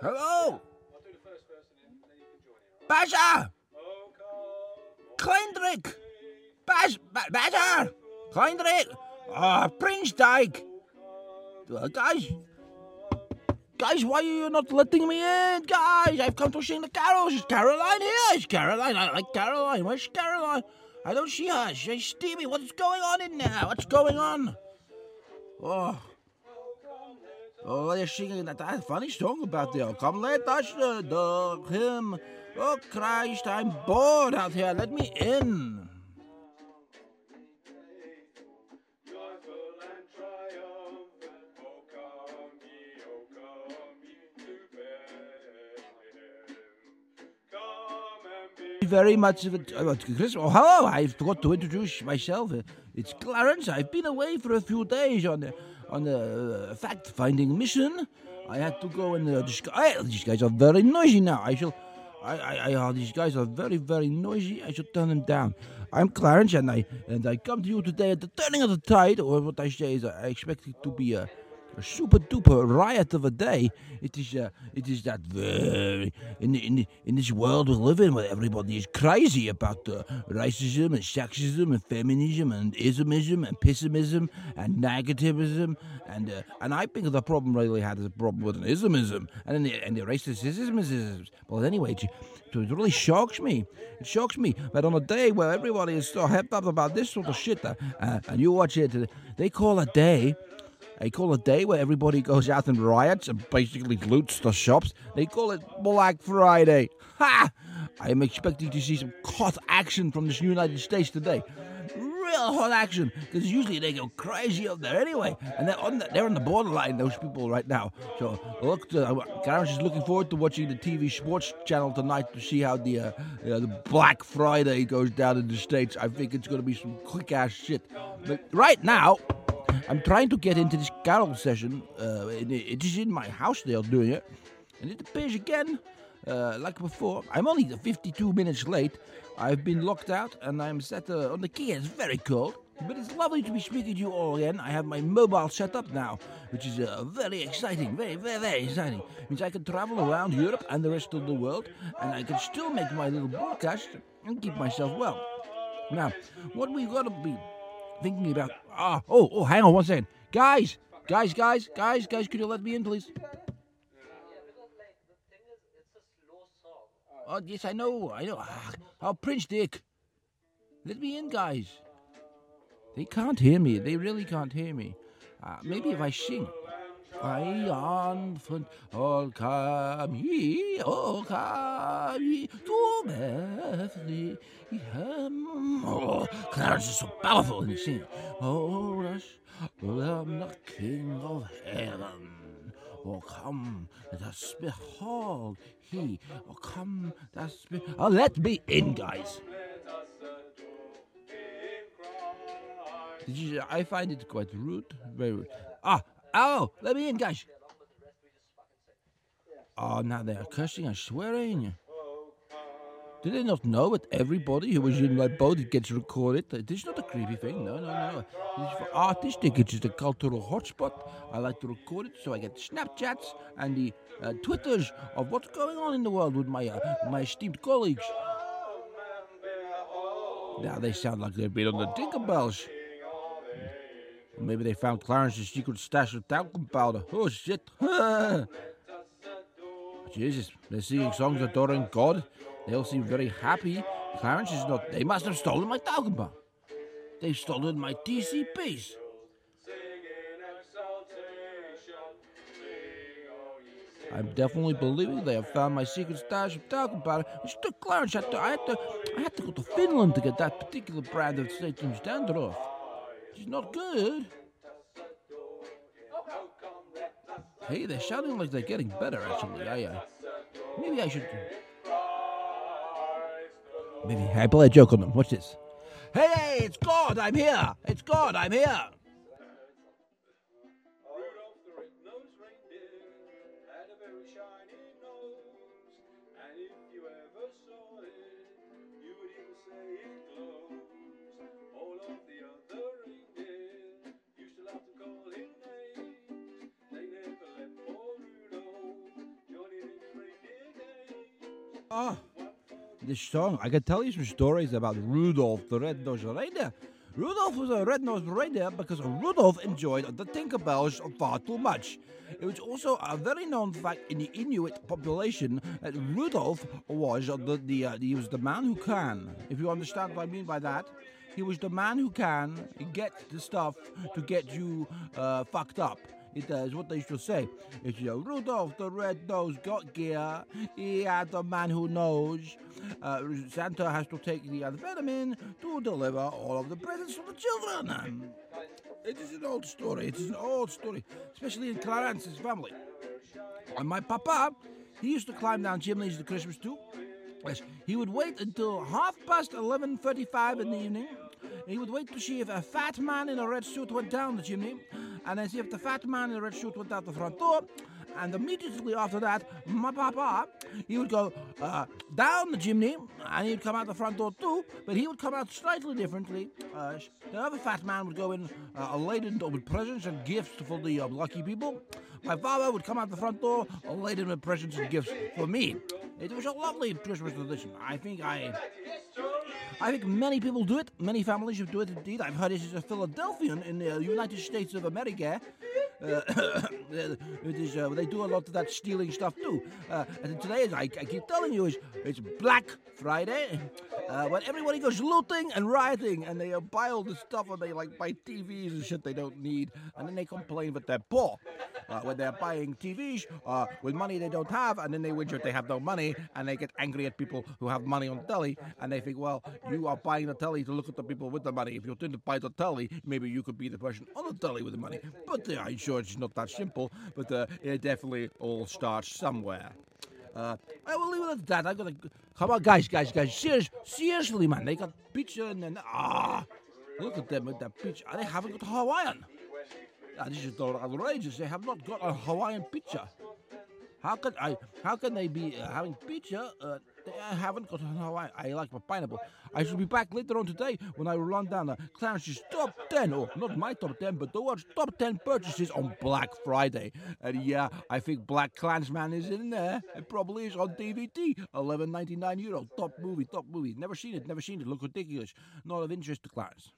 Hello? Basher! Kleindrik! Bas, ba- Basher! Kleindrik! Ah, Prince Dyke! Uh, guys, guys, why are you not letting me in? Guys, I've come to sing the carols. Is Caroline here? Is Caroline? I like Caroline. Where's Caroline? I don't see her. She's Stevie. What's going on in there? What's going on? Oh. Oh, they're singing that, that funny song about the come let us dog him. Oh Christ, I'm bored out here. Let me in. Very much of it. Uh, Chris, oh, hello. I've forgot to introduce myself. It's Clarence. I've been away for a few days on the on the uh, fact-finding mission. I had to go and uh, disc- I, these guys are very noisy now. I shall. I, I, I, uh, these guys are very, very noisy. I should turn them down. I'm Clarence, and I and I come to you today at the turning of the tide, or what I say is, I expect it to be a, a super duper riot of a day. It is, uh, it is that very in the, in the, in this world we live in, where everybody is crazy about uh, racism and sexism and feminism and ismism and pessimism and negativism, and uh, and I think the problem really had is a problem with an ismism and the and the racist ismisms. Well, anyway, it, it really shocks me. It shocks me that on a day where everybody is so hyped up about this sort of shit, uh, uh, and you watch it, uh, they call a day. They call a day where everybody goes out and riots and basically loots the shops. They call it Black Friday. Ha! I am expecting to see some hot action from this United States today. Real hot action, because usually they go crazy up there anyway, and they're on the, they're on the borderline. Those people right now. So look, to, Clarence is looking forward to watching the TV sports channel tonight to see how the uh, uh, the Black Friday goes down in the states. I think it's going to be some quick ass shit. But right now, I'm trying to get into this carol session. Uh, it, it is in my house they are doing it. And it appears again, uh, like before. I'm only 52 minutes late. I've been locked out and I'm sat uh, on the key. It's very cold. But it's lovely to be speaking to you all again. I have my mobile set up now, which is uh, very exciting, very, very, very exciting. means I can travel around Europe and the rest of the world, and I can still make my little broadcast and keep myself well. Now, what we got to be thinking about. Ah, oh, oh, hang on one second. Guys, guys, guys, guys, guys, could you let me in, please? Oh, yes, I know, I know. Ah, oh, Prince Dick. Let me in, guys. They can't hear me. They really can't hear me. Uh, maybe if I sing. Triumphant, all come ye, all come ye Bethlehem. Oh, Clarence is so powerful in his singing. Oh, rush, Lamb, the King of Heaven. Oh, come, let us behold he. Oh, come, let us be. Oh, let me in, guys. I find it quite rude. Very rude. Ah, oh, let me in, guys. Oh, now they are cursing and swearing. Do they not know that everybody who was in my boat it gets recorded? This is not a creepy thing. No, no, no. This is for artistic. It is just a cultural hotspot. I like to record it so I get Snapchats and the uh, Twitters of what's going on in the world with my uh, my esteemed colleagues. Now they sound like they've been on the Tinkerbells. Maybe they found Clarence's secret stash of talcum powder. Oh shit! Jesus, they're singing songs adoring God. They all seem very happy. Clarence is not. They must have stolen my powder. They've stolen my TCPs. I'm definitely believing they have found my secret stash of talcum powder. Mr. Clarence, I had, to, I, had to, I had to go to Finland to get that particular brand of Satan's Dandruff. It's not good. Hey, they're shouting like they're getting better, actually. I, uh, maybe I should. Maybe I play a joke on them. Watch this. Hey, hey, it's God, I'm here. It's God, I'm here. Rudolph the red-nosed reindeer had a very shiny nose, and if you ever saw it, you would even say it glows. All of the other reindeer used to love to call him names. They never let poor Rudolph ah. Oh, this song. I can tell you some stories about Rudolph the Red-Nosed Reindeer. Rudolph was a red-nosed reindeer because Rudolph enjoyed the Tinkerbells far too much. It was also a very known fact in the Inuit population that Rudolph was the, the uh, he was the man who can. If you understand what I mean by that, he was the man who can get the stuff to get you uh, fucked up. It uh, what they used to say. It's you Rudolph the Red-Nosed got gear. He had the man who knows. Uh, Santa has to take the amphetamine to deliver all of the presents to the children. It is an old story. It is an old story, especially in Clarence's family. And my papa, he used to climb down chimneys at Christmas too. Yes, he would wait until half past 11.35 in the evening. He would wait to see if a fat man in a red suit went down the chimney, and then see if the fat man in the red suit went out the front door. And immediately after that, my papa, he would go uh, down the chimney, and he would come out the front door too, but he would come out slightly differently. Uh, the other fat man would go in uh, laden with presents and gifts for the uh, lucky people. My father would come out the front door laden with presents and gifts for me. It was a lovely Christmas tradition. I think I, I think many people do it. Many families do it indeed. I've heard it is a Philadelphian in the United States of America. Uh, it is, uh, they do a lot of that stealing stuff too. Uh, and today, as I, I, keep telling you, is it's Black Friday, uh, when everybody goes looting and rioting, and they uh, buy all this stuff, and they like buy TVs and shit they don't need, and then they complain that they're poor uh, when they're buying TVs with money they don't have, and then they whinge that they have no money, and they get angry at people who have money on telly, and they think, well, you are buying the telly to look at the people with the money. If you didn't buy the telly, maybe you could be the person on the telly with the money. But I'm sure it's not that simple, but uh, it definitely all starts somewhere. Uh, I will leave it at that. I gotta come on, guys, guys, guys. Serious, seriously, man. They got pizza and then ah, look at them with that pizza. They haven't got Hawaiian. Ah, this is outrageous. They have not got a Hawaiian pizza. How can I? How can they be uh, having pizza? Uh, I haven't got no. I, I like my pineapple. I shall be back later on today when I run down the Clarence's top ten, or not my top ten, but the world's top ten purchases on Black Friday. And yeah, I think BlacKkKlansman is in there. It probably is on DVD. Eleven ninety nine euro. Top movie. Top movie. Never seen it. Never seen it. Look ridiculous. Not of interest to Clarence.